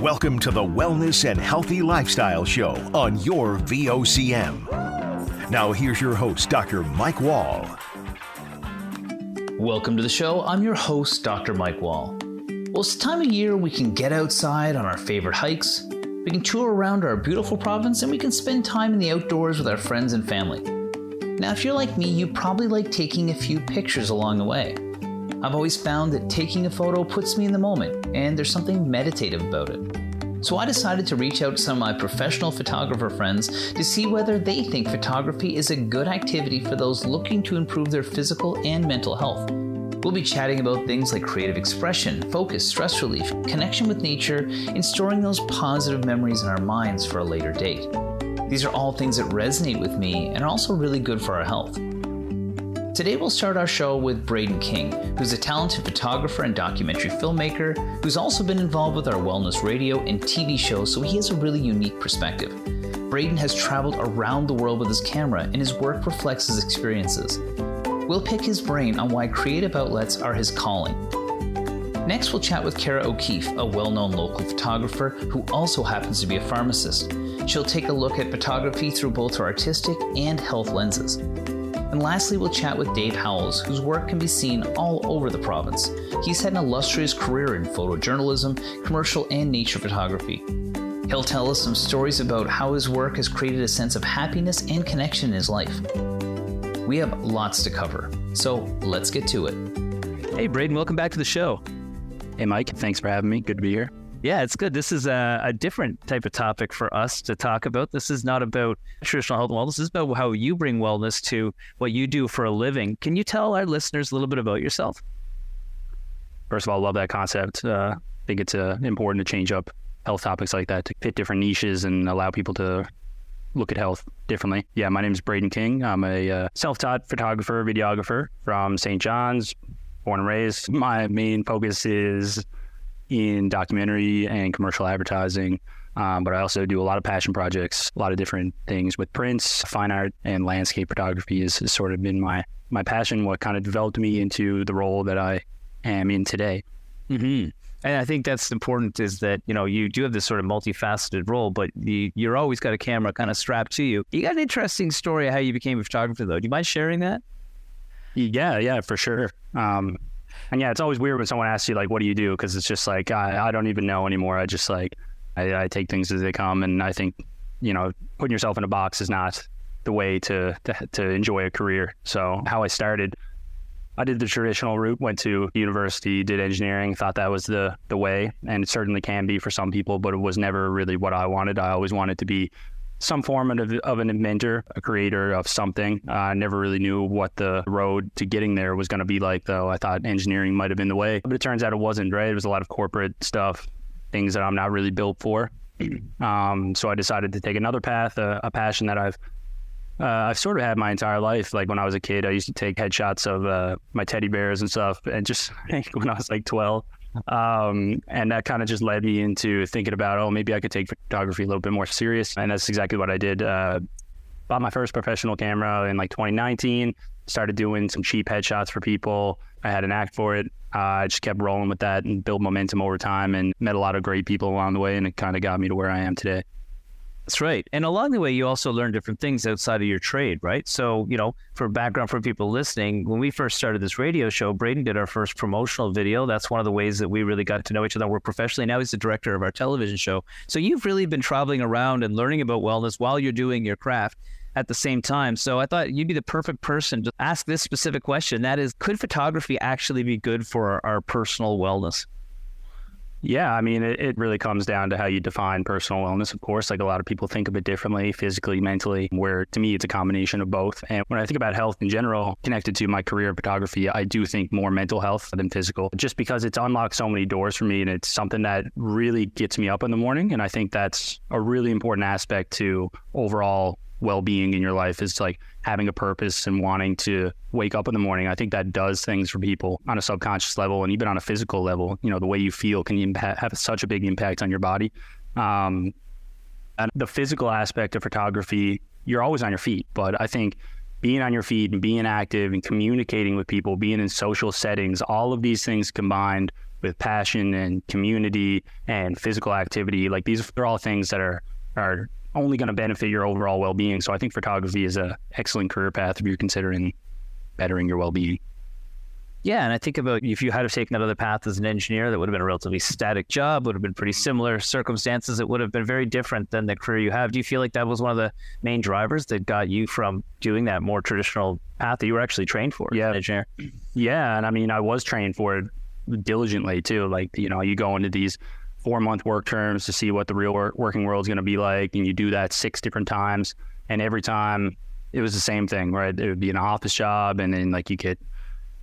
Welcome to the Wellness and Healthy Lifestyle Show on your VOCM. Now, here's your host, Dr. Mike Wall. Welcome to the show. I'm your host, Dr. Mike Wall. Well, it's time of year we can get outside on our favorite hikes, we can tour around our beautiful province, and we can spend time in the outdoors with our friends and family. Now, if you're like me, you probably like taking a few pictures along the way. I've always found that taking a photo puts me in the moment, and there's something meditative about it. So I decided to reach out to some of my professional photographer friends to see whether they think photography is a good activity for those looking to improve their physical and mental health. We'll be chatting about things like creative expression, focus, stress relief, connection with nature, and storing those positive memories in our minds for a later date. These are all things that resonate with me and are also really good for our health. Today, we'll start our show with Braden King, who's a talented photographer and documentary filmmaker who's also been involved with our wellness radio and TV shows, so he has a really unique perspective. Braden has traveled around the world with his camera, and his work reflects his experiences. We'll pick his brain on why creative outlets are his calling. Next, we'll chat with Kara O'Keefe, a well known local photographer who also happens to be a pharmacist. She'll take a look at photography through both her artistic and health lenses. And lastly, we'll chat with Dave Howells, whose work can be seen all over the province. He's had an illustrious career in photojournalism, commercial, and nature photography. He'll tell us some stories about how his work has created a sense of happiness and connection in his life. We have lots to cover, so let's get to it. Hey, Braden, welcome back to the show. Hey, Mike, thanks for having me. Good to be here. Yeah, it's good. This is a, a, different type of topic for us to talk about. This is not about traditional health and wellness. This is about how you bring wellness to what you do for a living. Can you tell our listeners a little bit about yourself? First of all, love that concept. Uh, I think it's uh, important to change up health topics like that to fit different niches and allow people to look at health differently. Yeah, my name is Braden King. I'm a uh, self-taught photographer, videographer from St. John's, born and raised. My main focus is in documentary and commercial advertising. Um, but I also do a lot of passion projects, a lot of different things with prints, fine art, and landscape photography has, has sort of been my my passion. What kind of developed me into the role that I am in today. Mm-hmm. And I think that's important is that, you know, you do have this sort of multifaceted role, but you, you're always got a camera kind of strapped to you. You got an interesting story of how you became a photographer, though. Do you mind sharing that? Yeah, yeah, for sure. Um, and yeah, it's always weird when someone asks you like, "What do you do?" Because it's just like I, I don't even know anymore. I just like I, I take things as they come, and I think you know putting yourself in a box is not the way to, to to enjoy a career. So how I started, I did the traditional route, went to university, did engineering, thought that was the the way, and it certainly can be for some people, but it was never really what I wanted. I always wanted to be some form of, of an inventor, a creator of something. Uh, I never really knew what the road to getting there was going to be like, though. I thought engineering might have been the way, but it turns out it wasn't, right? It was a lot of corporate stuff, things that I'm not really built for. Um, so I decided to take another path, a, a passion that I've uh, I've sort of had my entire life. Like when I was a kid, I used to take headshots of uh, my teddy bears and stuff. And just when I was like 12, um, and that kind of just led me into thinking about, oh, maybe I could take photography a little bit more serious. And that's exactly what I did. Uh, bought my first professional camera in like 2019, started doing some cheap headshots for people. I had an act for it. Uh, I just kept rolling with that and built momentum over time and met a lot of great people along the way. And it kind of got me to where I am today. That's right. And along the way, you also learn different things outside of your trade, right? So, you know, for background for people listening, when we first started this radio show, Braden did our first promotional video. That's one of the ways that we really got to know each other and work professionally. Now he's the director of our television show. So you've really been traveling around and learning about wellness while you're doing your craft at the same time. So I thought you'd be the perfect person to ask this specific question. That is, could photography actually be good for our, our personal wellness? Yeah, I mean, it, it, really comes down to how you define personal wellness, of course. Like a lot of people think of it differently, physically, mentally, where to me, it's a combination of both. And when I think about health in general, connected to my career in photography, I do think more mental health than physical, just because it's unlocked so many doors for me. And it's something that really gets me up in the morning. And I think that's a really important aspect to overall well-being in your life is like having a purpose and wanting to wake up in the morning. I think that does things for people on a subconscious level and even on a physical level. You know the way you feel can impa- have such a big impact on your body. Um, and the physical aspect of photography you're always on your feet. But i think being on your feet and being active and communicating with people being in social settings all of these things combined with passion and community and physical activity. Like these are all things that are are only going to benefit your overall well being. So I think photography is a excellent career path if you're considering bettering your well being. Yeah, and I think about if you had have taken that other path as an engineer, that would have been a relatively static job, would have been pretty similar circumstances. It would have been very different than the career you have. Do you feel like that was one of the main drivers that got you from doing that more traditional path that you were actually trained for yeah. as an engineer? Yeah, and I mean, I was trained for it diligently too. Like, you know, you go into these four month work terms to see what the real work, working world is going to be like, and you do that six different times, and every time it was the same thing, right? It would be an office job, and then like you get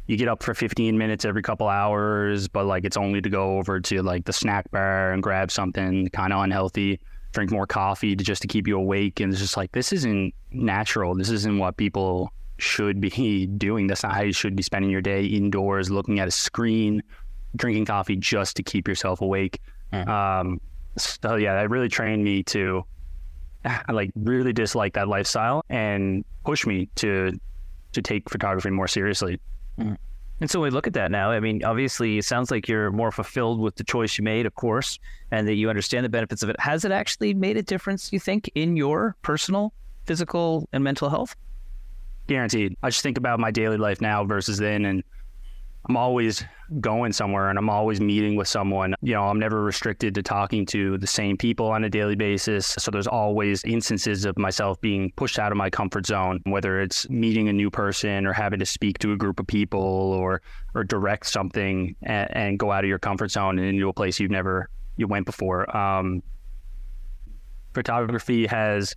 you get up for 15 minutes every couple hours, but like it's only to go over to like the snack bar and grab something kind of unhealthy, drink more coffee to just to keep you awake. And it's just like, this isn't natural. This isn't what people should be doing. That's not how you should be spending your day indoors, looking at a screen, drinking coffee just to keep yourself awake. Mm. Um, so yeah, that really trained me to like really dislike that lifestyle and push me to to take photography more seriously. Mm-hmm. And so we look at that now. I mean, obviously, it sounds like you're more fulfilled with the choice you made, of course, and that you understand the benefits of it. Has it actually made a difference, you think, in your personal, physical, and mental health? Guaranteed. I just think about my daily life now versus then, and I'm always going somewhere and I'm always meeting with someone. You know, I'm never restricted to talking to the same people on a daily basis. So there's always instances of myself being pushed out of my comfort zone, whether it's meeting a new person or having to speak to a group of people or or direct something and, and go out of your comfort zone and into a place you've never you went before. Um, photography has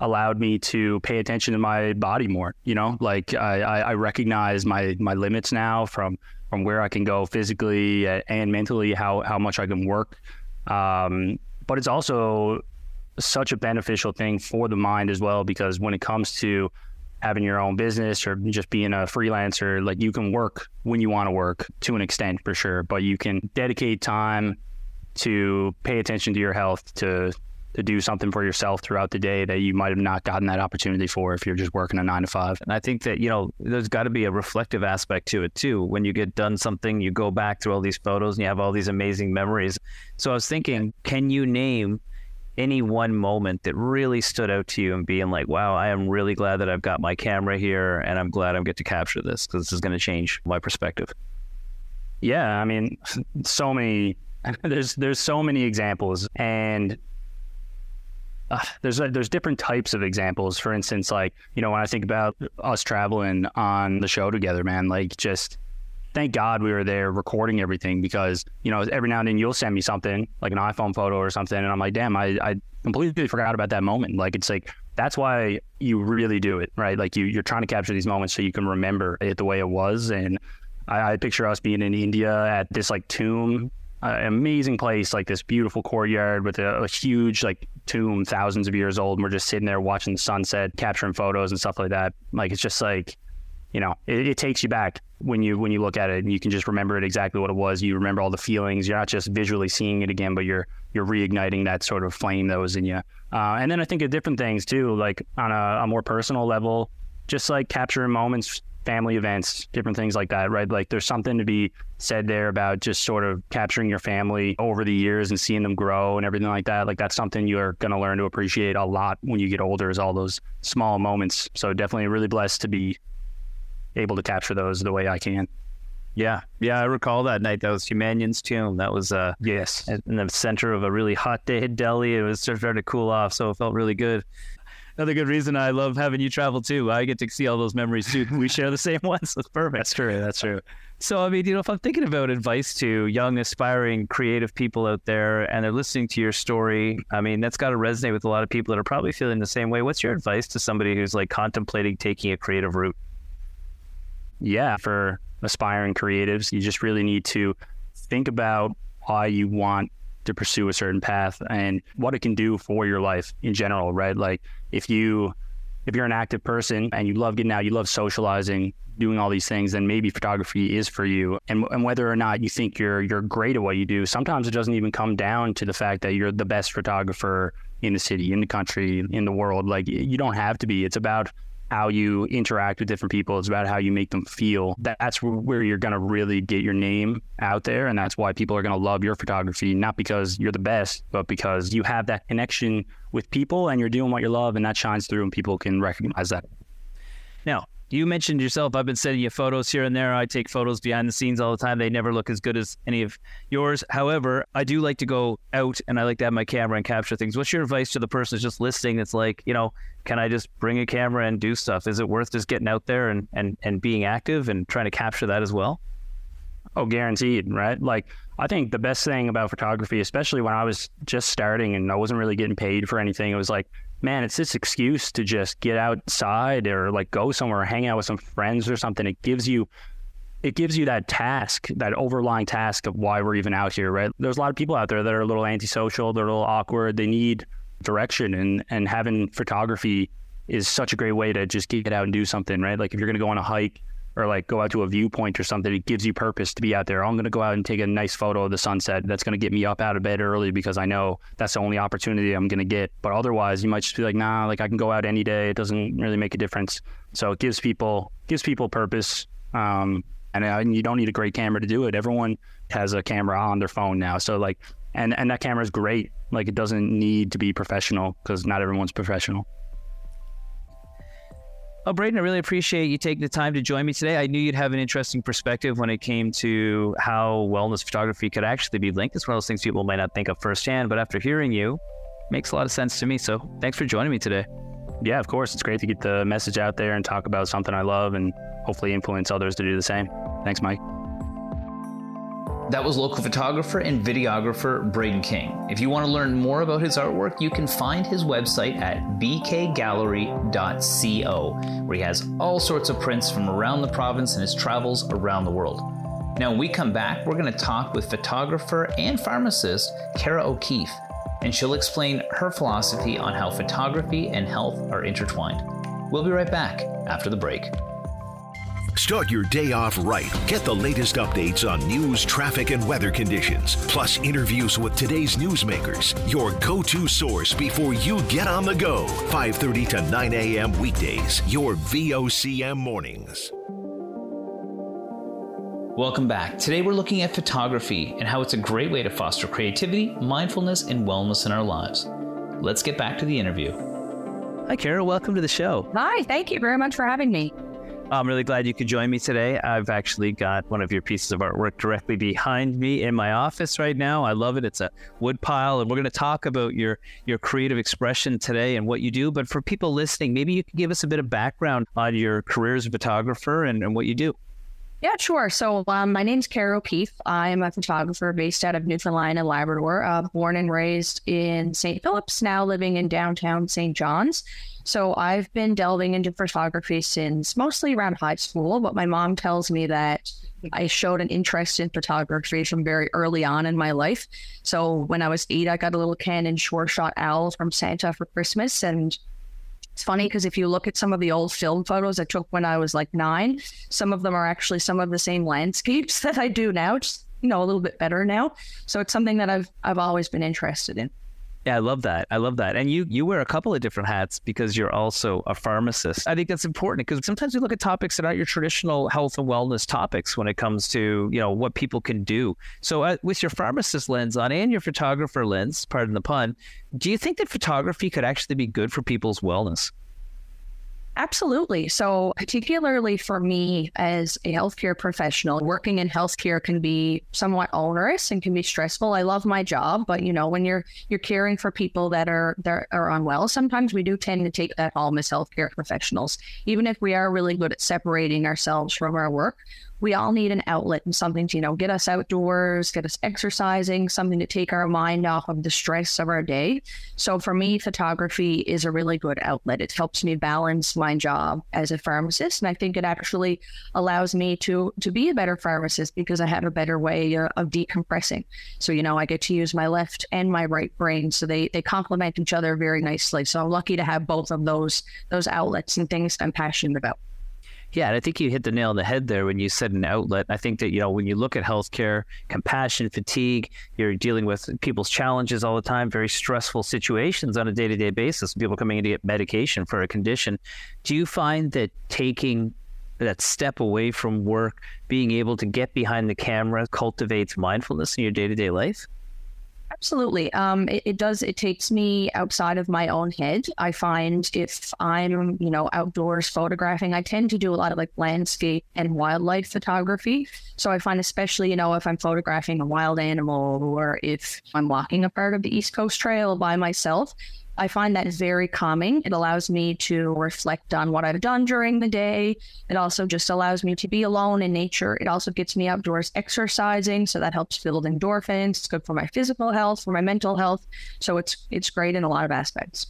allowed me to pay attention to my body more. You know, like I, I recognize my my limits now from from where I can go physically and mentally, how how much I can work. Um, but it's also such a beneficial thing for the mind as well because when it comes to having your own business or just being a freelancer, like you can work when you want to work to an extent for sure, but you can dedicate time to pay attention to your health, to to do something for yourself throughout the day that you might have not gotten that opportunity for if you're just working a nine to five. And I think that, you know, there's got to be a reflective aspect to it too. When you get done something, you go back through all these photos and you have all these amazing memories. So I was thinking, can you name any one moment that really stood out to you and being like, wow, I am really glad that I've got my camera here and I'm glad I'm get to capture this because this is going to change my perspective. Yeah, I mean, so many there's there's so many examples and uh, there's uh, there's different types of examples. For instance, like you know when I think about us traveling on the show together, man, like just thank God we were there recording everything because you know every now and then you'll send me something like an iPhone photo or something, and I'm like, damn, I, I completely forgot about that moment. Like it's like that's why you really do it, right? Like you you're trying to capture these moments so you can remember it the way it was. And I, I picture us being in India at this like tomb an amazing place, like this beautiful courtyard with a, a, huge like tomb, thousands of years old. And we're just sitting there watching the sunset, capturing photos and stuff like that. Like it's just like, you know, it, it, takes you back when you when you look at it, and you can just remember it exactly what it was. You remember all the feelings. You're not just visually seeing it again, but you're you're reigniting that sort of flame that was in you. Uh, and then I think of different things too, like on a, a more personal level, just like capturing moments family events, different things like that, right? Like there's something to be said there about just sort of capturing your family over the years and seeing them grow and everything like that. Like that's something you're going to learn to appreciate a lot when you get older is all those small moments. So definitely really blessed to be able to capture those the way I can. Yeah, yeah, I recall that night. That was Humayun's tomb. That was uh yes in the center of a really hot day in Delhi. It was starting to cool off, so it felt really good another good reason I love having you travel too. I get to see all those memories too. We share the same ones. That's perfect. That's true. That's true. So, I mean, you know, if I'm thinking about advice to young, aspiring, creative people out there and they're listening to your story, I mean, that's got to resonate with a lot of people that are probably feeling the same way. What's your advice to somebody who's like contemplating taking a creative route? Yeah, for aspiring creatives, you just really need to think about why you want to pursue a certain path and what it can do for your life in general, right? Like if you if you're an active person and you love getting out, you love socializing, doing all these things, then maybe photography is for you. And, and whether or not you think you're you're great at what you do, sometimes it doesn't even come down to the fact that you're the best photographer in the city, in the country, in the world. Like you don't have to be. It's about how you interact with different people. It's about how you make them feel. That's where you're going to really get your name out there. And that's why people are going to love your photography, not because you're the best, but because you have that connection with people and you're doing what you love and that shines through and people can recognize that. Now, you mentioned yourself, I've been sending you photos here and there. I take photos behind the scenes all the time. They never look as good as any of yours. However, I do like to go out and I like to have my camera and capture things. What's your advice to the person who's just listening that's like, you know, can I just bring a camera and do stuff? Is it worth just getting out there and, and, and being active and trying to capture that as well? Oh, guaranteed, right? Like, I think the best thing about photography, especially when I was just starting and I wasn't really getting paid for anything, it was like, man, it's this excuse to just get outside or like go somewhere, hang out with some friends or something. It gives you it gives you that task, that overlying task of why we're even out here, right? There's a lot of people out there that are a little antisocial, they're a little awkward, they need direction and and having photography is such a great way to just get out and do something, right? Like if you're to go on a hike, or like go out to a viewpoint or something, it gives you purpose to be out there. I'm going to go out and take a nice photo of the sunset. That's going to get me up out of bed early because I know that's the only opportunity I'm going to get. But otherwise, you might just be like, nah, like I can go out any day. It doesn't really make a difference. So it gives people gives people purpose. Um, and, uh, and you don't need a great camera to do it. Everyone has a camera on their phone now. So like, and and that camera is great. Like it doesn't need to be professional because not everyone's professional. Oh, Braden, I really appreciate you taking the time to join me today. I knew you'd have an interesting perspective when it came to how wellness photography could actually be linked. It's one of those things people might not think of firsthand, but after hearing you, makes a lot of sense to me. So thanks for joining me today. Yeah, of course. It's great to get the message out there and talk about something I love and hopefully influence others to do the same. Thanks, Mike. That was local photographer and videographer Braden King. If you want to learn more about his artwork, you can find his website at bkgallery.co, where he has all sorts of prints from around the province and his travels around the world. Now, when we come back, we're going to talk with photographer and pharmacist Kara O'Keefe, and she'll explain her philosophy on how photography and health are intertwined. We'll be right back after the break. Start your day off right. Get the latest updates on news, traffic, and weather conditions, plus interviews with today's newsmakers. Your go-to source before you get on the go. 5:30 to 9 a.m. weekdays. Your VOCM mornings. Welcome back. Today we're looking at photography and how it's a great way to foster creativity, mindfulness, and wellness in our lives. Let's get back to the interview. Hi, Kara. Welcome to the show. Hi. Thank you very much for having me. I'm really glad you could join me today. I've actually got one of your pieces of artwork directly behind me in my office right now. I love it. It's a wood pile, and we're going to talk about your your creative expression today and what you do. But for people listening, maybe you could give us a bit of background on your career as a photographer and, and what you do. Yeah, sure. So um, my name's Kara O'Keefe. I'm a photographer based out of Newfoundland and Labrador, uh, born and raised in St. Philip's, now living in downtown St. John's. So I've been delving into photography since mostly around high school, but my mom tells me that I showed an interest in photography from very early on in my life. So when I was eight, I got a little Canon Sure Shot Owl from Santa for Christmas, and it's funny because if you look at some of the old film photos I took when I was like nine, some of them are actually some of the same landscapes that I do now, just you know, a little bit better now. So it's something that I've I've always been interested in. Yeah, I love that. I love that. And you you wear a couple of different hats because you're also a pharmacist. I think that's important because sometimes we look at topics that aren't your traditional health and wellness topics when it comes to, you know, what people can do. So uh, with your pharmacist lens on and your photographer lens, pardon the pun, do you think that photography could actually be good for people's wellness? Absolutely. So, particularly for me as a healthcare professional, working in healthcare can be somewhat onerous and can be stressful. I love my job, but you know, when you're you're caring for people that are that are unwell, sometimes we do tend to take that home as healthcare professionals. Even if we are really good at separating ourselves from our work, we all need an outlet and something to, you know, get us outdoors, get us exercising, something to take our mind off of the stress of our day. So for me, photography is a really good outlet. It helps me balance my job as a pharmacist. And I think it actually allows me to to be a better pharmacist because I have a better way of decompressing. So, you know, I get to use my left and my right brain. So they they complement each other very nicely. So I'm lucky to have both of those those outlets and things I'm passionate about. Yeah, and I think you hit the nail on the head there when you said an outlet. I think that, you know, when you look at healthcare, compassion, fatigue, you're dealing with people's challenges all the time, very stressful situations on a day to day basis, people coming in to get medication for a condition. Do you find that taking that step away from work, being able to get behind the camera cultivates mindfulness in your day to day life? Absolutely. Um, it, it, does. It takes me outside of my own head. I find if I'm, you know, outdoors photographing, I tend to do a lot of like landscape and wildlife photography. So I find, especially, you know, if I'm photographing a wild animal or if I'm walking a part of the East Coast Trail by myself, I find that very calming. It allows me to reflect on what I've done during the day. It also just allows me to be alone in nature. It also gets me outdoors exercising, so that helps build endorphins. It's good for my physical health, for my mental health. So it's it's great in a lot of aspects.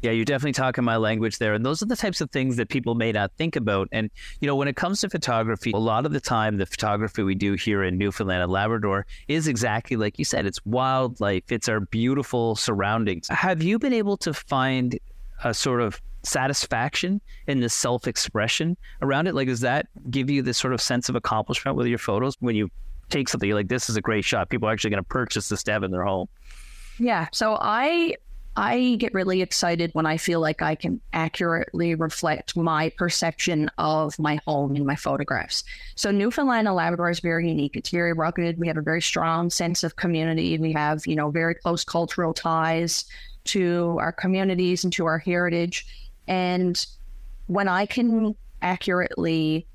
Yeah, you're definitely talking my language there. And those are the types of things that people may not think about. And, you know, when it comes to photography, a lot of the time, the photography we do here in Newfoundland and Labrador is exactly like you said it's wildlife, it's our beautiful surroundings. Have you been able to find a sort of satisfaction in the self expression around it? Like, does that give you this sort of sense of accomplishment with your photos when you take something like this is a great shot? People are actually going to purchase this to have in their home. Yeah. So I I get really excited when I feel like I can accurately reflect my perception of my home in my photographs. So Newfoundland and Labrador is very unique. It's very rugged. We have a very strong sense of community. We have, you know, very close cultural ties to our communities and to our heritage. And when I can accurately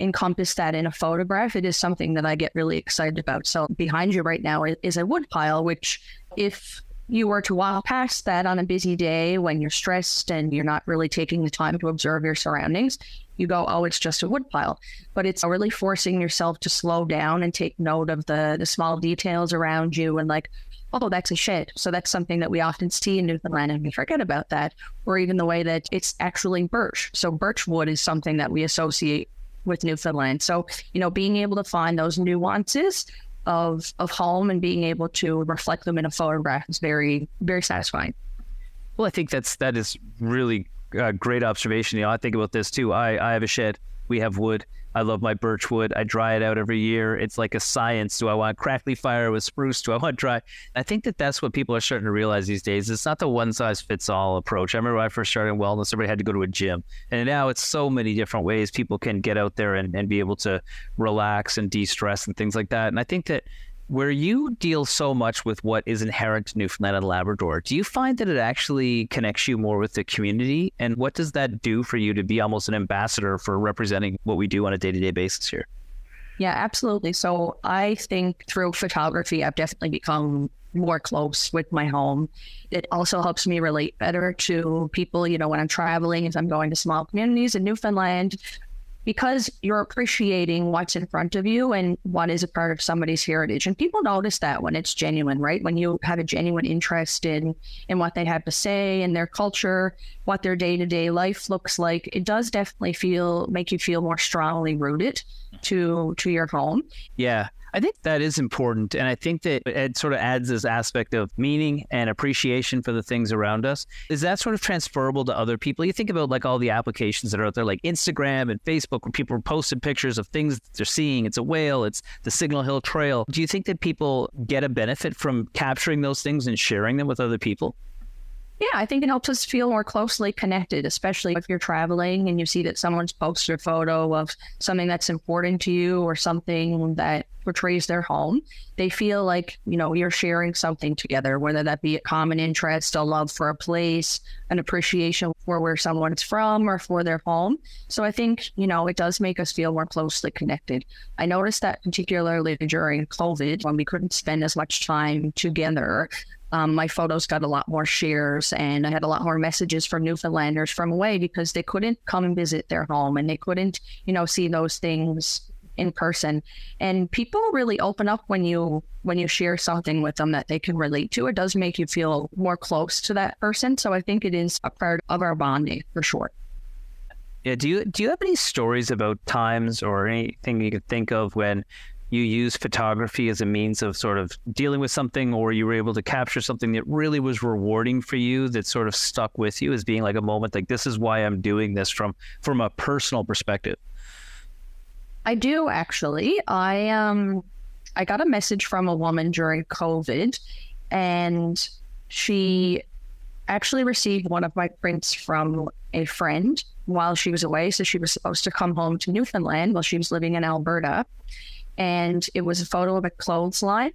encompass that in a photograph, it is something that I get really excited about. So behind you right now is a woodpile, which if you were to walk past that on a busy day when you're stressed and you're not really taking the time to observe your surroundings, you go, oh, it's just a woodpile. But it's really forcing yourself to slow down and take note of the, the small details around you and like, oh, that's a shed. So that's something that we often see in Newfoundland and we forget about that. Or even the way that it's actually birch. So birch wood is something that we associate with Newfoundland. So, you know, being able to find those nuances of of home and being able to reflect them in a photograph is very very satisfying. Well, I think that's that is really a great observation. You know, I think about this too. I I have a shed. We have wood. I love my birch wood. I dry it out every year. It's like a science. Do I want crackly fire with spruce? Do I want dry? I think that that's what people are starting to realize these days. It's not the one size fits all approach. I remember when I first started wellness, everybody had to go to a gym. And now it's so many different ways people can get out there and, and be able to relax and de stress and things like that. And I think that where you deal so much with what is inherent to Newfoundland and Labrador, do you find that it actually connects you more with the community? And what does that do for you to be almost an ambassador for representing what we do on a day to day basis here? Yeah, absolutely. So I think through photography, I've definitely become more close with my home. It also helps me relate better to people, you know, when I'm traveling, if I'm going to small communities in Newfoundland, because you're appreciating what's in front of you and what is a part of somebody's heritage. And people notice that when it's genuine, right? When you have a genuine interest in in what they have to say and their culture, what their day-to-day life looks like, it does definitely feel make you feel more strongly rooted to to your home. Yeah. I think that is important. And I think that it sort of adds this aspect of meaning and appreciation for the things around us. Is that sort of transferable to other people? You think about like all the applications that are out there, like Instagram and Facebook, where people are posting pictures of things they're seeing. It's a whale, it's the Signal Hill Trail. Do you think that people get a benefit from capturing those things and sharing them with other people? Yeah, I think it helps us feel more closely connected, especially if you're traveling and you see that someone's posted a photo of something that's important to you or something that portrays their home. They feel like, you know, you're sharing something together, whether that be a common interest, a love for a place, an appreciation for where someone's from or for their home. So I think, you know, it does make us feel more closely connected. I noticed that particularly during COVID when we couldn't spend as much time together um, my photos got a lot more shares and I had a lot more messages from Newfoundlanders from away because they couldn't come and visit their home and they couldn't, you know, see those things in person. And people really open up when you when you share something with them that they can relate to. It does make you feel more close to that person. So I think it is a part of our bonding for sure. Yeah. Do you do you have any stories about times or anything you could think of when you use photography as a means of sort of dealing with something or you were able to capture something that really was rewarding for you that sort of stuck with you as being like a moment like this is why I'm doing this from from a personal perspective. I do actually. I um I got a message from a woman during COVID and she actually received one of my prints from a friend while she was away. So she was supposed to come home to Newfoundland while she was living in Alberta. And it was a photo of a clothesline.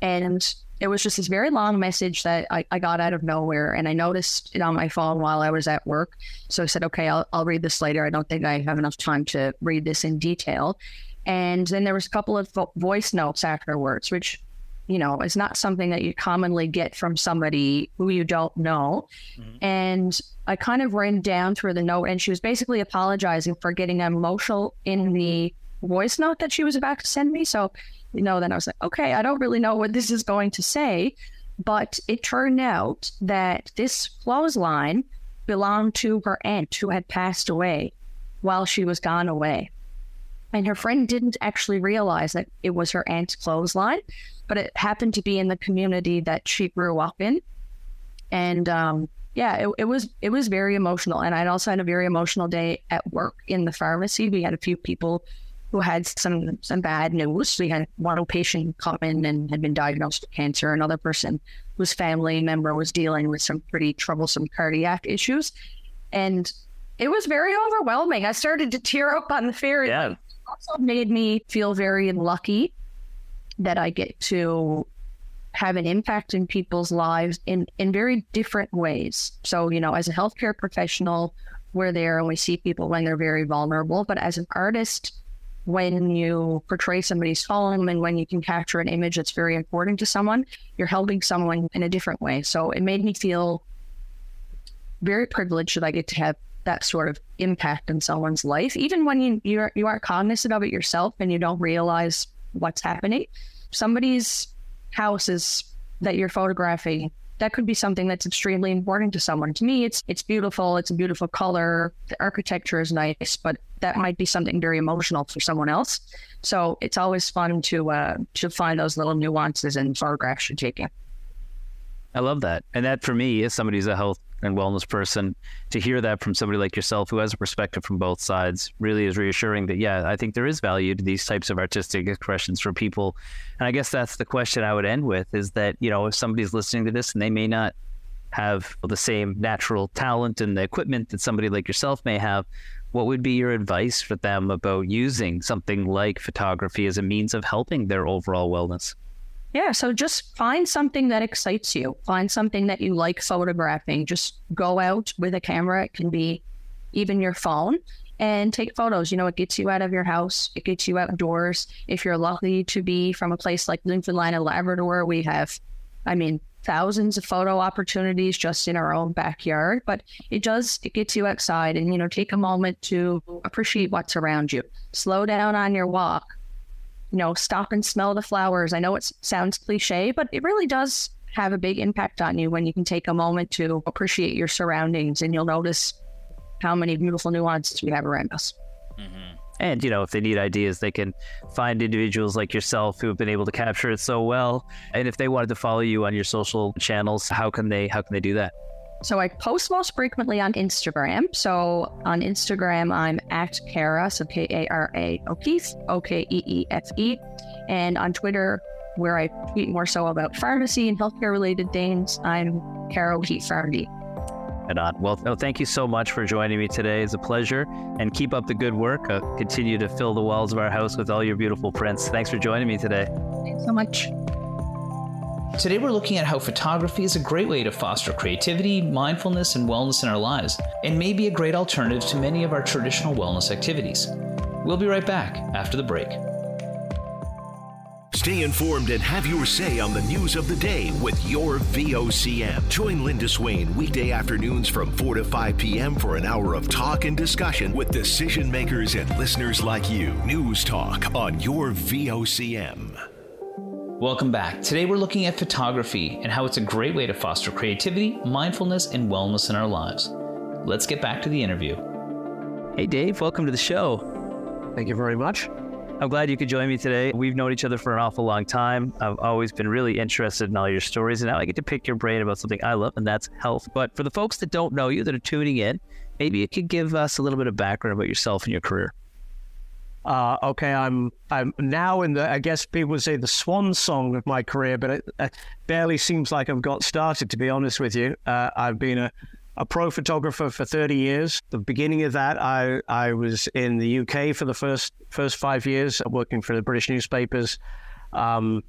And it was just this very long message that I, I got out of nowhere. And I noticed it on my phone while I was at work. So I said, okay, I'll, I'll read this later. I don't think I have enough time to read this in detail. And then there was a couple of vo- voice notes afterwards, which you know, is not something that you commonly get from somebody who you don't know. Mm-hmm. And I kind of ran down through the note, and she was basically apologizing for getting emotional in the voice note that she was about to send me. So, you know, then I was like, okay, I don't really know what this is going to say. But it turned out that this clothesline belonged to her aunt who had passed away while she was gone away. And her friend didn't actually realize that it was her aunt's clothesline but it happened to be in the community that she grew up in. And um, yeah, it, it was it was very emotional. And I'd also had a very emotional day at work in the pharmacy. We had a few people who had some some bad news. We had one patient come in and had been diagnosed with cancer. Another person whose family member was dealing with some pretty troublesome cardiac issues, and it was very overwhelming. I started to tear up on the ferry. Yeah. It also made me feel very lucky that I get to have an impact in people's lives in, in very different ways. So, you know, as a healthcare professional, we're there and we see people when they're very vulnerable. But as an artist, when you portray somebody's home and when you can capture an image that's very important to someone, you're helping someone in a different way. So it made me feel very privileged that I get to have that sort of impact in someone's life, even when you you're, you aren't cognizant of it yourself and you don't realize what's happening. Somebody's house is that you're photographing. That could be something that's extremely important to someone. To me, it's it's beautiful. It's a beautiful color. The architecture is nice, but that might be something very emotional for someone else. So it's always fun to uh, to find those little nuances in photographs you're taking. I love that, and that for me, as somebody who's a health and wellness person to hear that from somebody like yourself who has a perspective from both sides really is reassuring that yeah i think there is value to these types of artistic expressions for people. And i guess that's the question i would end with is that you know if somebody's listening to this and they may not have the same natural talent and the equipment that somebody like yourself may have what would be your advice for them about using something like photography as a means of helping their overall wellness yeah. So just find something that excites you. Find something that you like photographing. Just go out with a camera. It can be even your phone and take photos. You know, it gets you out of your house, it gets you outdoors. If you're lucky to be from a place like Newfoundland and Labrador, we have, I mean, thousands of photo opportunities just in our own backyard. But it does, it gets you outside and, you know, take a moment to appreciate what's around you. Slow down on your walk you know, stop and smell the flowers. I know it sounds cliche, but it really does have a big impact on you when you can take a moment to appreciate your surroundings and you'll notice how many beautiful nuances we have around us. Mm-hmm. And, you know, if they need ideas, they can find individuals like yourself who have been able to capture it so well. And if they wanted to follow you on your social channels, how can they how can they do that? So I post most frequently on Instagram. So on Instagram, I'm at Kara, so K A R A O'Keefe, O K E E F E. And on Twitter, where I tweet more so about pharmacy and healthcare related things, I'm Kara O'Keefe Pharmacy. And on. Well, no, thank you so much for joining me today. It's a pleasure. And keep up the good work. Uh, continue to fill the walls of our house with all your beautiful prints. Thanks for joining me today. Thanks so much. Today, we're looking at how photography is a great way to foster creativity, mindfulness, and wellness in our lives, and may be a great alternative to many of our traditional wellness activities. We'll be right back after the break. Stay informed and have your say on the news of the day with your VOCM. Join Linda Swain weekday afternoons from 4 to 5 p.m. for an hour of talk and discussion with decision makers and listeners like you. News Talk on your VOCM. Welcome back. Today we're looking at photography and how it's a great way to foster creativity, mindfulness, and wellness in our lives. Let's get back to the interview. Hey, Dave, welcome to the show. Thank you very much. I'm glad you could join me today. We've known each other for an awful long time. I've always been really interested in all your stories, and now I get to pick your brain about something I love, and that's health. But for the folks that don't know you, that are tuning in, maybe you could give us a little bit of background about yourself and your career. Uh, okay, I'm I'm now in the I guess people would say the swan song of my career, but it, it barely seems like I've got started. To be honest with you, uh, I've been a, a pro photographer for 30 years. The beginning of that, I I was in the UK for the first first five years, working for the British newspapers. Um,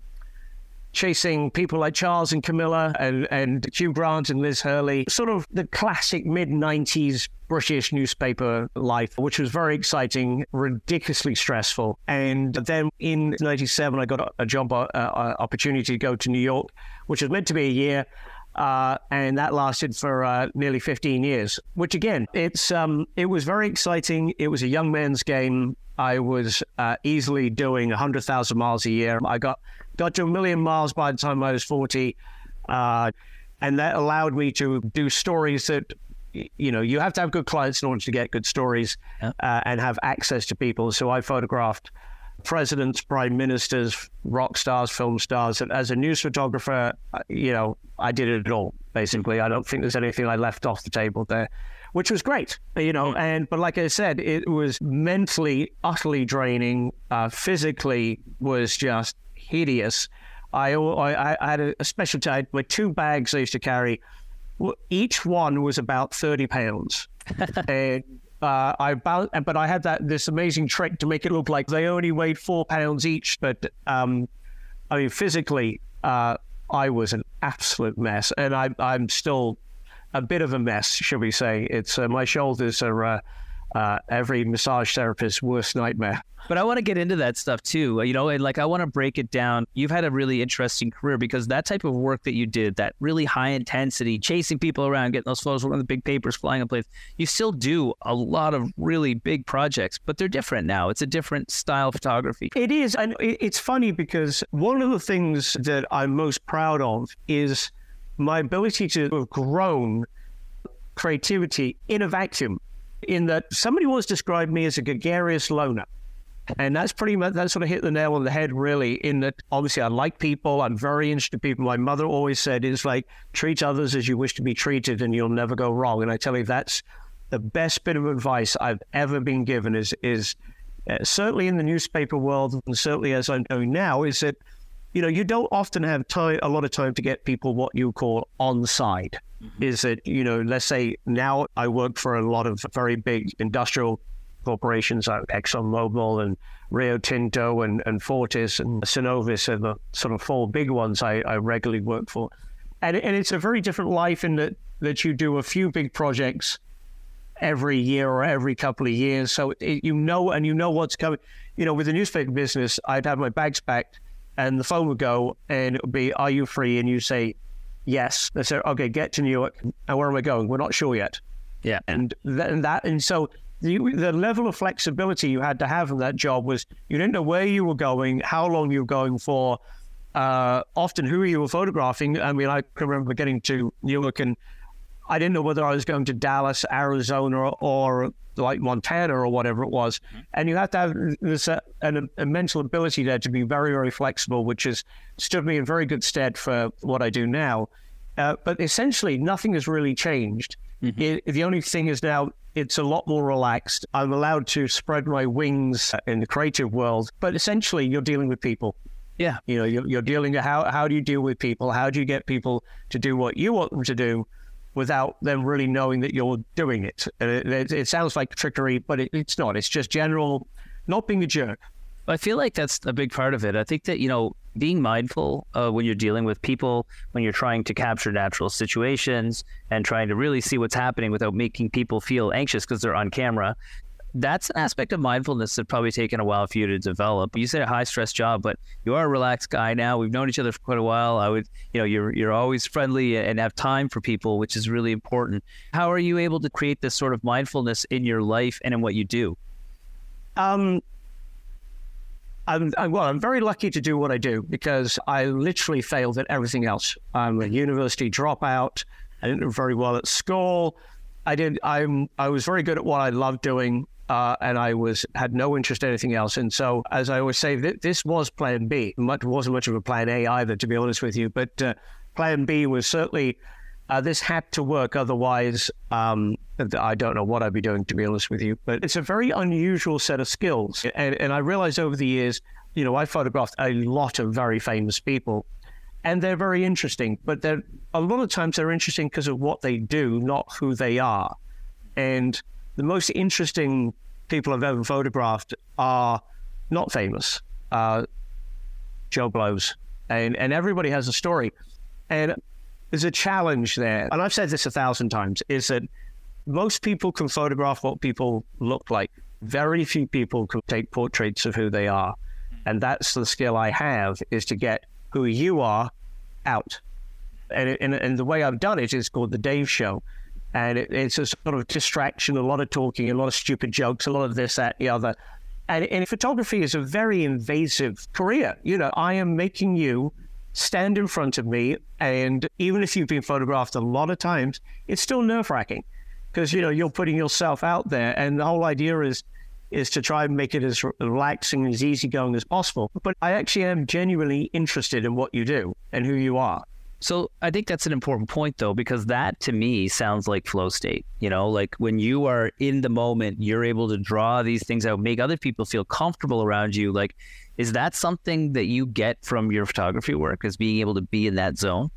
chasing people like Charles and Camilla and, and Hugh Grant and Liz Hurley, sort of the classic mid 90s British newspaper life, which was very exciting, ridiculously stressful. And then in 97, I got a job uh, uh, opportunity to go to New York, which was meant to be a year. Uh, and that lasted for uh, nearly 15 years. Which again, it's um, it was very exciting. It was a young man's game. I was uh, easily doing 100,000 miles a year. I got got to a million miles by the time I was 40. Uh, and that allowed me to do stories that, you know, you have to have good clients in order to get good stories yeah. uh, and have access to people. So I photographed presidents, prime ministers, rock stars, film stars. And as a news photographer, uh, you know, I did it all, basically. I don't think there's anything I left off the table there which was great, you know. Hmm. And but like I said, it was mentally utterly draining. Uh, physically was just hideous. I, I, I had a, special type with two bags I used to carry. Each one was about 30 pounds. and uh, I about, but I had that this amazing trick to make it look like they only weighed four pounds each. But um, I mean, physically, uh, I was an absolute mess, and I, I'm still a bit of a mess, should we say? It's uh, my shoulders are uh, uh, every massage therapist's worst nightmare. But I want to get into that stuff too, you know, and like I want to break it down. You've had a really interesting career because that type of work that you did, that really high intensity, chasing people around, getting those photos, one of the big papers flying in place, you still do a lot of really big projects, but they're different now. It's a different style of photography. It is. And it's funny because one of the things that I'm most proud of is my ability to have grown creativity in a vacuum in that somebody once described me as a gregarious loner. And that's pretty much that sort of hit the nail on the head, really. In that, obviously, I like people. I'm very interested in people. My mother always said, "It's like treat others as you wish to be treated, and you'll never go wrong." And I tell you, that's the best bit of advice I've ever been given. Is is uh, certainly in the newspaper world, and certainly as I'm doing now, is that you know you don't often have time, a lot of time to get people what you call on side. Mm-hmm. Is that you know, let's say now I work for a lot of very big industrial corporations like ExxonMobil and Rio Tinto and, and Fortis and Cenovus are the sort of four big ones I, I regularly work for. And, and it's a very different life in that, that you do a few big projects every year or every couple of years. So it, you know, and you know what's coming. You know, with the newspaper business, I'd have my bags packed and the phone would go and it would be, Are you free? And you say, Yes. They say, Okay, get to New York. And where are we going? We're not sure yet. Yeah. And, th- and that, and so the, the level of flexibility you had to have in that job was you didn't know where you were going, how long you were going for, uh, often who you were photographing. I mean, I can remember getting to New York and I didn't know whether I was going to Dallas, Arizona, or, like Montana or whatever it was. Mm-hmm. And you have to have this uh, an, a mental ability there to be very, very flexible, which has stood me in very good stead for what I do now. Uh, but essentially, nothing has really changed. Mm-hmm. It, the only thing is now it's a lot more relaxed. I'm allowed to spread my wings in the creative world, but essentially, you're dealing with people. Yeah, you know, you're, you're dealing. How how do you deal with people? How do you get people to do what you want them to do? Without them really knowing that you're doing it. It, it, sounds like trickery, but it, it's not. It's just general, not being a jerk. I feel like that's a big part of it. I think that, you know, being mindful uh, when you're dealing with people, when you're trying to capture natural situations and trying to really see what's happening without making people feel anxious because they're on camera. That's an aspect of mindfulness that probably taken a while for you to develop. You said a high stress job, but you are a relaxed guy now. We've known each other for quite a while. I would, you know, you're you're always friendly and have time for people, which is really important. How are you able to create this sort of mindfulness in your life and in what you do? Um, I'm, I'm, well, I'm very lucky to do what I do because I literally failed at everything else. I'm a university dropout. I didn't do very well at school. I did. I'm. I was very good at what I loved doing, uh, and I was had no interest in anything else. And so, as I always say, th- this was Plan B. Much wasn't much of a Plan A either, to be honest with you. But uh, Plan B was certainly uh, this had to work. Otherwise, um, I don't know what I'd be doing, to be honest with you. But it's a very unusual set of skills. And, and I realized over the years, you know, I photographed a lot of very famous people and they're very interesting, but they're a lot of times they're interesting because of what they do, not who they are. And the most interesting people I've ever photographed are not famous, uh, Joe Blows, and and everybody has a story, and there's a challenge there. And I've said this a thousand times: is that most people can photograph what people look like. Very few people can take portraits of who they are, and that's the skill I have: is to get who you are out. And, and, and the way I've done it is called the Dave Show. And it, it's a sort of distraction, a lot of talking, a lot of stupid jokes, a lot of this, that, the other. And, and photography is a very invasive career. You know, I am making you stand in front of me. And even if you've been photographed a lot of times, it's still nerve wracking because, you know, you're putting yourself out there. And the whole idea is is to try and make it as relaxing and as easygoing as possible. But I actually am genuinely interested in what you do and who you are. So I think that's an important point though, because that to me sounds like flow state. You know, like when you are in the moment, you're able to draw these things out, make other people feel comfortable around you. Like, is that something that you get from your photography work, is being able to be in that zone?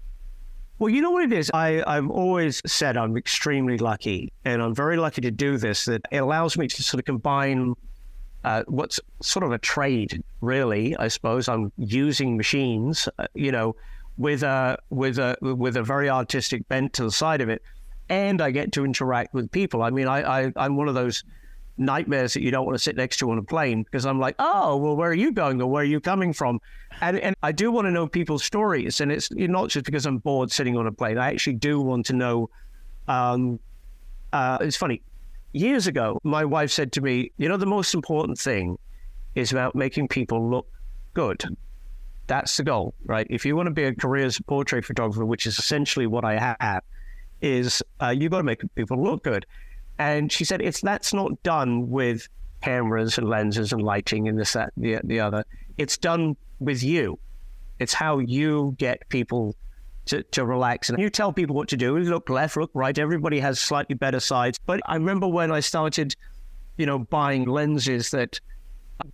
Well, you know what it is? I, I've always said I'm extremely lucky, and I'm very lucky to do this, that it allows me to sort of combine uh, what's sort of a trade, really, I suppose. I'm using machines, uh, you know, with a, with, a, with a very artistic bent to the side of it, and I get to interact with people. I mean, I, I, I'm one of those nightmares that you don't want to sit next to on a plane because I'm like, oh, well, where are you going or where are you coming from? And, and I do want to know people's stories. And it's not just because I'm bored sitting on a plane. I actually do want to know. Um, uh, it's funny. Years ago, my wife said to me, you know, the most important thing is about making people look good. That's the goal, right? If you want to be a career portrait photographer, which is essentially what I have, is uh, you've got to make people look good. And she said, it's that's not done with cameras and lenses and lighting and this, that, the, the other. It's done with you. It's how you get people to, to relax. And you tell people what to do. Look left, look right. Everybody has slightly better sides. But I remember when I started, you know, buying lenses that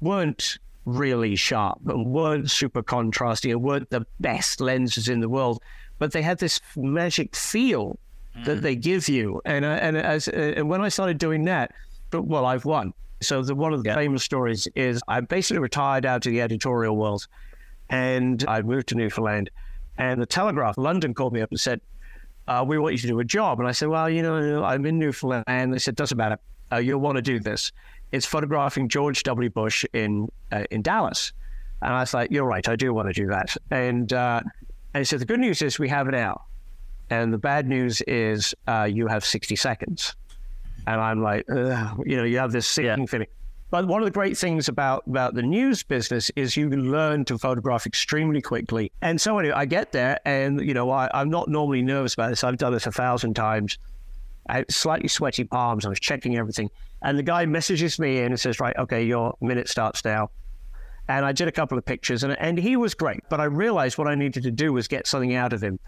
weren't really sharp and weren't super contrasty and weren't the best lenses in the world, but they had this magic feel that mm. they give you. And uh, and as uh, and when I started doing that, but well, I've won. So the, one of the yeah. famous stories is I basically retired out of the editorial world, and I moved to Newfoundland. And the Telegraph London called me up and said, uh, "We want you to do a job." And I said, "Well, you know, I'm in Newfoundland." And they said, "Doesn't matter. Uh, you'll want to do this. It's photographing George W. Bush in uh, in Dallas." And I was like, "You're right. I do want to do that." And uh, and he said, "The good news is we have it out." And the bad news is uh, you have 60 seconds. And I'm like, you know, you have this sinking yeah. feeling. But one of the great things about, about the news business is you can learn to photograph extremely quickly. And so anyway, I get there and, you know, I, I'm not normally nervous about this. I've done this a thousand times. I had slightly sweaty palms. I was checking everything. And the guy messages me in and says, right, okay, your minute starts now. And I did a couple of pictures and, and he was great. But I realized what I needed to do was get something out of him.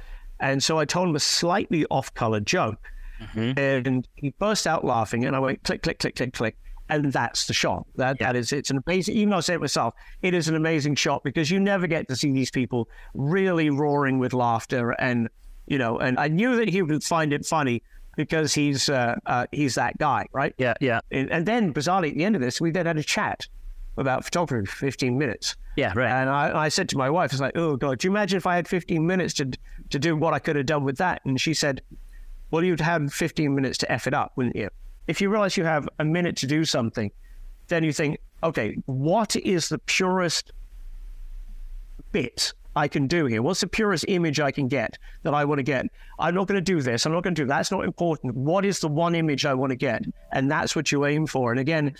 And so I told him a slightly off color joke. Mm-hmm. And he burst out laughing. And I went click, click, click, click, click. And that's the shot. That yeah. that is it's an amazing even though I say it myself, it is an amazing shot because you never get to see these people really roaring with laughter and you know, and I knew that he would find it funny because he's uh, uh, he's that guy, right? Yeah, yeah. And, and, then bizarrely at the end of this, we then had a chat about photography for 15 minutes. Yeah, right. And I, I said to my wife, "It's like, oh, God, do you imagine if I had 15 minutes to, to do what I could have done with that? And she said, well, you'd have 15 minutes to F it up, wouldn't you? If you realize you have a minute to do something, then you think, okay, what is the purest bit I can do here? What's the purest image I can get that I want to get? I'm not going to do this. I'm not going to do that. That's not important. What is the one image I want to get? And that's what you aim for. And again,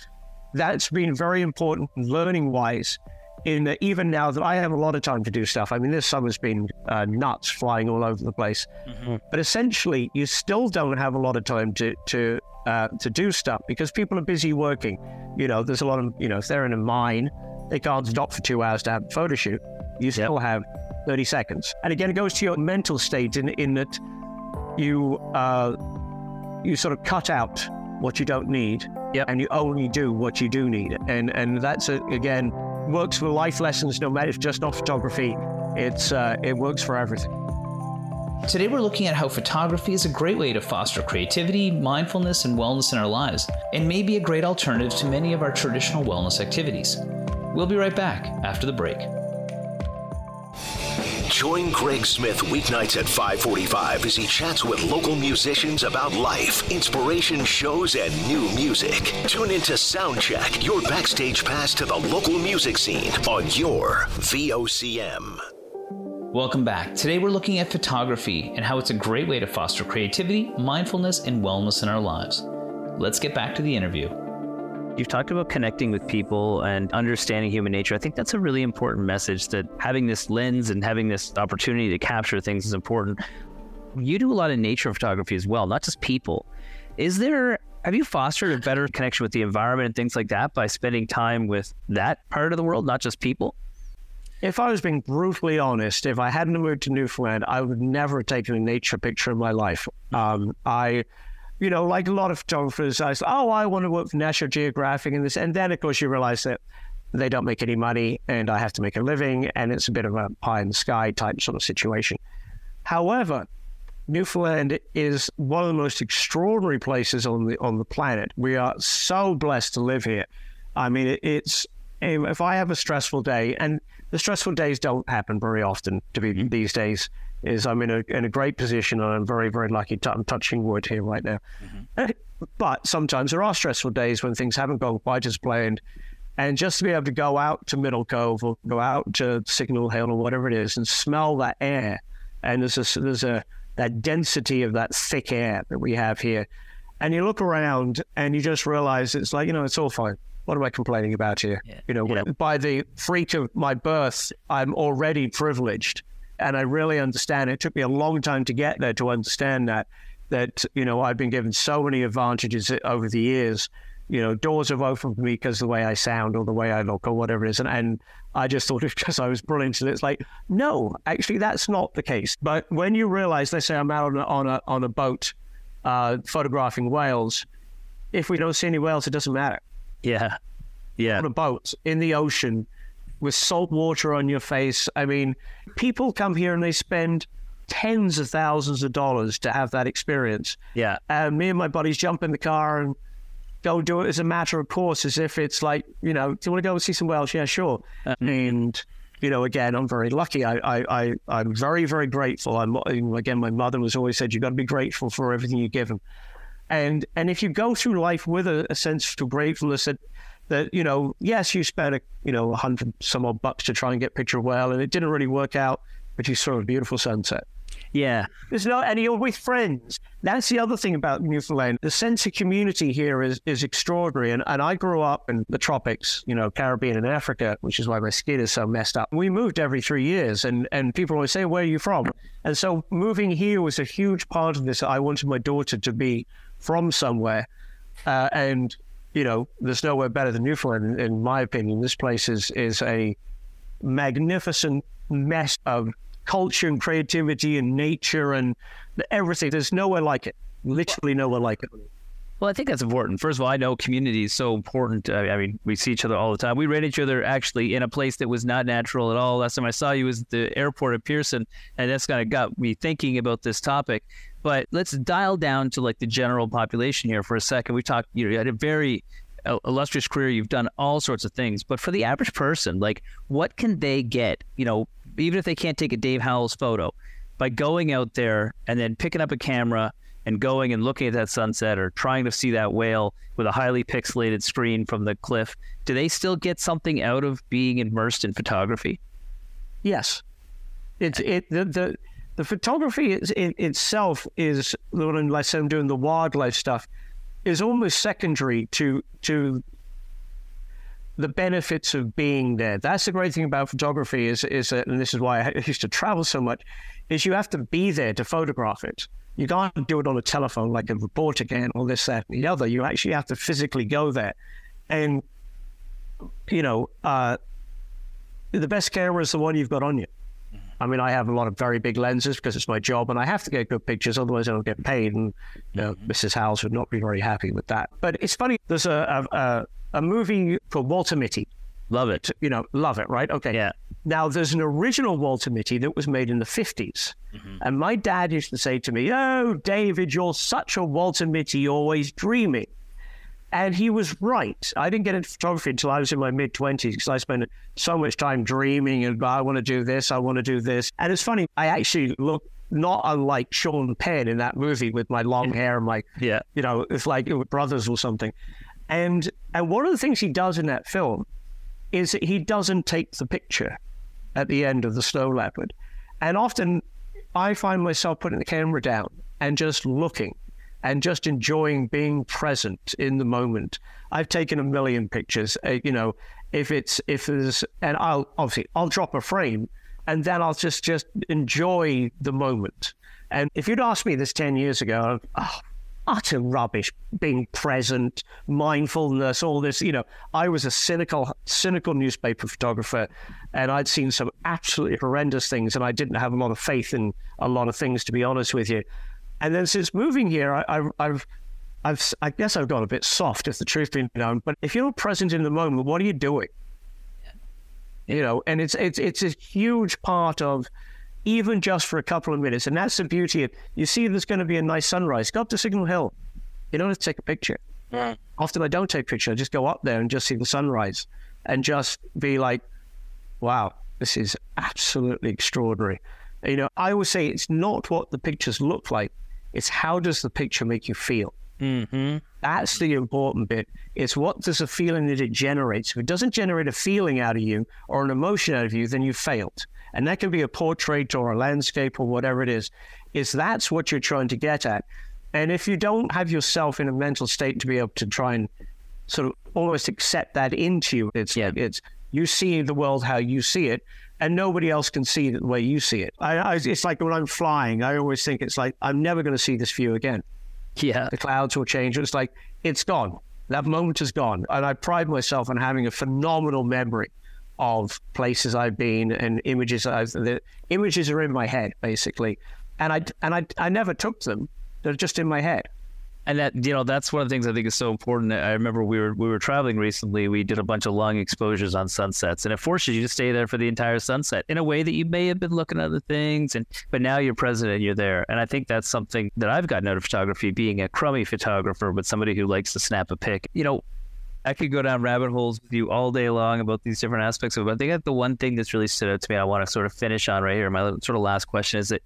that's been very important learning wise in even now that I have a lot of time to do stuff. I mean, this summer's been uh, nuts, flying all over the place. Mm-hmm. But essentially, you still don't have a lot of time to to uh, to do stuff because people are busy working. You know, there's a lot of you know, if they're in a mine, they can't stop for two hours to have a photo shoot. You still yep. have 30 seconds. And again, it goes to your mental state in in that you uh, you sort of cut out what you don't need, Yep. and you only do what you do need. And and that's a, again works for life lessons. No matter if just not photography, it's uh, it works for everything. Today, we're looking at how photography is a great way to foster creativity, mindfulness, and wellness in our lives, and may be a great alternative to many of our traditional wellness activities. We'll be right back after the break. Join Greg Smith weeknights at 545 as he chats with local musicians about life, inspiration shows, and new music. Tune into Soundcheck, your backstage pass to the local music scene on your VOCM. Welcome back. Today, we're looking at photography and how it's a great way to foster creativity, mindfulness, and wellness in our lives. Let's get back to the interview. You've talked about connecting with people and understanding human nature. I think that's a really important message that having this lens and having this opportunity to capture things is important. You do a lot of nature photography as well, not just people. Is there, have you fostered a better connection with the environment and things like that by spending time with that part of the world, not just people? If I was being brutally honest, if I hadn't moved to Newfoundland, I would never have taken a nature picture in my life. Um, I you know, like a lot of photographers, I said, oh, I want to work for National Geographic and this. And then, of course, you realize that they don't make any money and I have to make a living and it's a bit of a pie in the sky type sort of situation. However, Newfoundland is one of the most extraordinary places on the on the planet. We are so blessed to live here. I mean, it's if I have a stressful day, and the stressful days don't happen very often to be these days is I'm in a in a great position and I'm very very lucky. i I'm touching wood here right now, mm-hmm. but sometimes there are stressful days when things haven't gone quite as planned, and just to be able to go out to Middle Cove or go out to Signal Hill or whatever it is and smell that air, and there's a there's a that density of that thick air that we have here, and you look around and you just realize it's like you know it's all fine. What am I complaining about here? Yeah. You know, yeah. by the freak of my birth, I'm already privileged and I really understand. It took me a long time to get there to understand that. That you know, I've been given so many advantages over the years. You know, doors have opened for me because of the way I sound or the way I look or whatever it is, and, and I just thought it because I was brilliant. And it's like, no, actually, that's not the case. But when you realize, let's say I'm out on a on a, on a boat uh, photographing whales, if we don't see any whales, it doesn't matter. Yeah, yeah. On a boat in the ocean, with salt water on your face. I mean, people come here and they spend tens of thousands of dollars to have that experience. Yeah. And me and my buddies jump in the car and go do it as a matter of course, as if it's like, you know, do you want to go and see some whales? Yeah, sure. Uh, and you know, again, I'm very lucky. I, I, I, I'm very, very grateful. I'm again, my mother was always said, you've got to be grateful for everything you give them. And and if you go through life with a, a sense of gratefulness that that you know, yes, you spent a you know a hundred some odd bucks to try and get picture of whale, and it didn't really work out, but you saw a beautiful sunset. Yeah, there's no, and you're with friends. That's the other thing about Newfoundland. The sense of community here is is extraordinary. And and I grew up in the tropics, you know, Caribbean and Africa, which is why my skin is so messed up. We moved every three years, and and people always say, "Where are you from?" And so moving here was a huge part of this. I wanted my daughter to be from somewhere, uh, and you know, there's nowhere better than Newfoundland, in my opinion. This place is is a magnificent mess of culture and creativity and nature and everything. There's nowhere like it. Literally nowhere like it. Well, I think that's important. First of all, I know community is so important. Uh, I mean, we see each other all the time. We ran each other actually in a place that was not natural at all. Last time I saw you was the airport at Pearson, and that's kind of got me thinking about this topic. But let's dial down to like the general population here for a second. We talked, you know, you had a very uh, illustrious career. You've done all sorts of things. But for the average person, like, what can they get? You know, even if they can't take a Dave Howells photo, by going out there and then picking up a camera and going and looking at that sunset or trying to see that whale with a highly pixelated screen from the cliff, do they still get something out of being immersed in photography? Yes. It's it the, the the photography is, it, itself is, unless I'm doing the wildlife stuff, is almost secondary to to the benefits of being there. That's the great thing about photography is is that, and this is why I used to travel so much, is you have to be there to photograph it. You can't do it on a telephone like a reporter can, or this, that, and the other. You actually have to physically go there, and you know, uh, the best camera is the one you've got on you. I mean, I have a lot of very big lenses because it's my job, and I have to get good pictures, otherwise I don't get paid. And you know, Mrs. Howells would not be very happy with that. But it's funny. There's a a, a, movie called Walter Mitty. Love it. You know, love it, right? Okay. Yeah. Now, there's an original Walter Mitty that was made in the 50s. Mm-hmm. And my dad used to say to me, Oh, David, you're such a Walter Mitty, you're always dreaming. And he was right. I didn't get into photography until I was in my mid 20s because I spent so much time dreaming and I want to do this, I want to do this. And it's funny, I actually look not unlike Sean Penn in that movie with my long hair and my, Yeah. you know, it's like uh, brothers or something. And and one of the things he does in that film is that he doesn't take the picture at the end of the snow leopard. And often I find myself putting the camera down and just looking and just enjoying being present in the moment. I've taken a million pictures, uh, you know, if it's, if there's, and I'll obviously, I'll drop a frame and then I'll just, just enjoy the moment. And if you'd asked me this 10 years ago, oh, utter rubbish being present mindfulness all this you know i was a cynical cynical newspaper photographer and i'd seen some absolutely horrendous things and i didn't have a lot of faith in a lot of things to be honest with you and then since moving here I, I, i've I've, I guess I've got a bit soft, if the truth be known. But if you're not present in the moment, what are you doing? You know, and it's it's it's a huge part of even just for a couple of minutes. And that's the beauty of you see there's going to be a nice sunrise. Go up to Signal Hill. You don't have to take a picture. Often I don't take a picture. I just go up there and just see the sunrise and just be like, wow, this is absolutely extraordinary. You know, I always say it's not what the pictures look like, it's how does the picture make you feel. Mm-hmm. That's the important bit. It's what does the feeling that it generates. If it doesn't generate a feeling out of you or an emotion out of you, then you've failed. And that can be a portrait or a landscape or whatever it is. Is that's what you're trying to get at. And if you don't have yourself in a mental state to be able to try and sort of almost accept that into you, it's Yeah. it's you see the world how you see it, and nobody else can see it the way you see it. I, I, it's like when I'm flying, I always think it's like I'm never going to see this view again Yeah. the clouds will change. It's like it's gone. That moment is gone. And I pride myself on having a phenomenal memory of places I've been and images. I've, the images are in my head basically, and I and I I never took them. They're just in my head. And that you know that's one of the things I think is so important. I remember we were we were traveling recently. We did a bunch of long exposures on sunsets, and it forces you to stay there for the entire sunset in a way that you may have been looking at other things. And but now you're present and you're there. And I think that's something that I've gotten out of photography, being a crummy photographer, but somebody who likes to snap a pic. You know, I could go down rabbit holes with you all day long about these different aspects of it. But I think the one thing that's really stood out to me, I want to sort of finish on right here. My sort of last question is that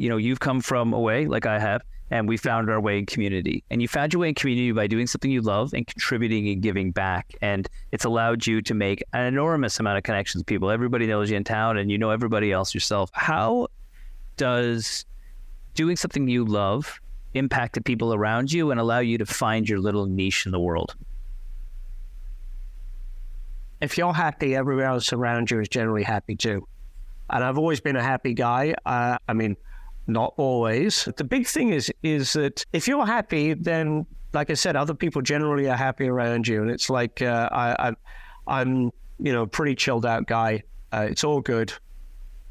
you know, you've come from away like I have, and we found our way in community. And you found your way in community by doing something you love and contributing and giving back. And it's allowed you to make an enormous amount of connections with people. Everybody knows you in town and you know everybody else yourself. How does doing something you love impact the people around you and allow you to find your little niche in the world? If you're happy, everyone else around you is generally happy too. And I've always been a happy guy. Uh, I mean, not always. The big thing is is that if you're happy, then like I said, other people generally are happy around you, and it's like uh, I, I, I'm you know pretty chilled out guy. Uh, it's all good.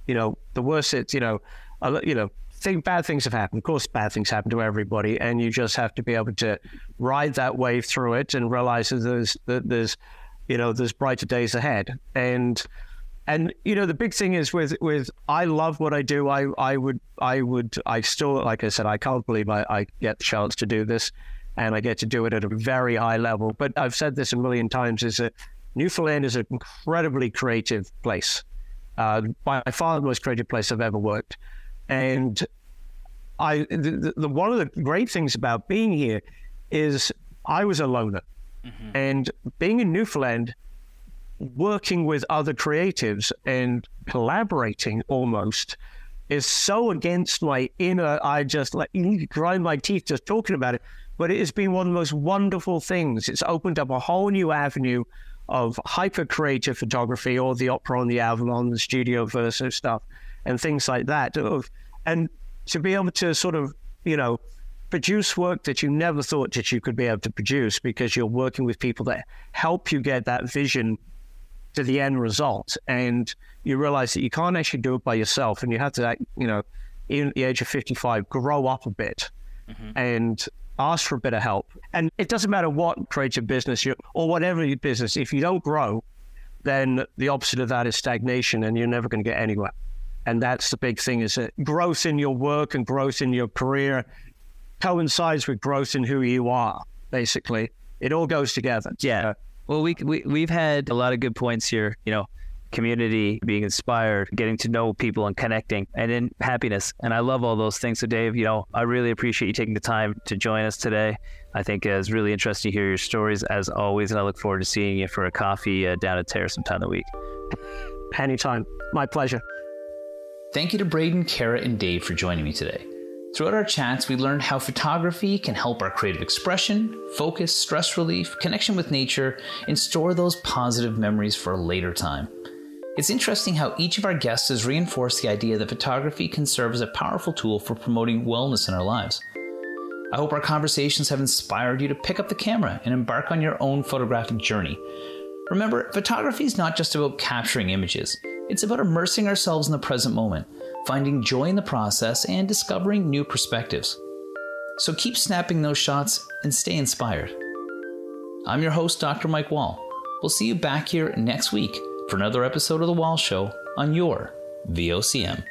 You know, the worst it's you know, a, you know, think bad things have happened. Of course, bad things happen to everybody, and you just have to be able to ride that wave through it and realize that there's that there's you know there's brighter days ahead and and you know the big thing is with with I love what I do. I I would I would I still like I said I can't believe I, I get the chance to do this, and I get to do it at a very high level. But I've said this a million times: is that Newfoundland is an incredibly creative place, uh, by far the most creative place I've ever worked, and I the, the, one of the great things about being here is I was a loner, and being in Newfoundland working with other creatives and collaborating almost is so against my inner I just like grind my teeth just talking about it. But it has been one of the most wonderful things. It's opened up a whole new avenue of hyper creative photography or the opera on the Avalon, the studio verso stuff and things like that. And to be able to sort of, you know, produce work that you never thought that you could be able to produce because you're working with people that help you get that vision to the end result. And you realize that you can't actually do it by yourself. And you have to, you know, even at the age of 55, grow up a bit mm-hmm. and ask for a bit of help. And it doesn't matter what creative business you or whatever your business, if you don't grow, then the opposite of that is stagnation and you're never going to get anywhere. And that's the big thing is that growth in your work and growth in your career coincides with growth in who you are, basically. It all goes together. Yeah. Well, we, we, we've had a lot of good points here. You know, community, being inspired, getting to know people and connecting, and then happiness. And I love all those things. So, Dave, you know, I really appreciate you taking the time to join us today. I think it's really interesting to hear your stories as always, and I look forward to seeing you for a coffee uh, down at Terrace sometime in the week. Anytime. My pleasure. Thank you to Braden, Kara, and Dave for joining me today. Throughout our chats, we learned how photography can help our creative expression, focus, stress relief, connection with nature, and store those positive memories for a later time. It's interesting how each of our guests has reinforced the idea that photography can serve as a powerful tool for promoting wellness in our lives. I hope our conversations have inspired you to pick up the camera and embark on your own photographic journey. Remember, photography is not just about capturing images, it's about immersing ourselves in the present moment, finding joy in the process, and discovering new perspectives. So keep snapping those shots and stay inspired. I'm your host, Dr. Mike Wall. We'll see you back here next week for another episode of The Wall Show on your VOCM.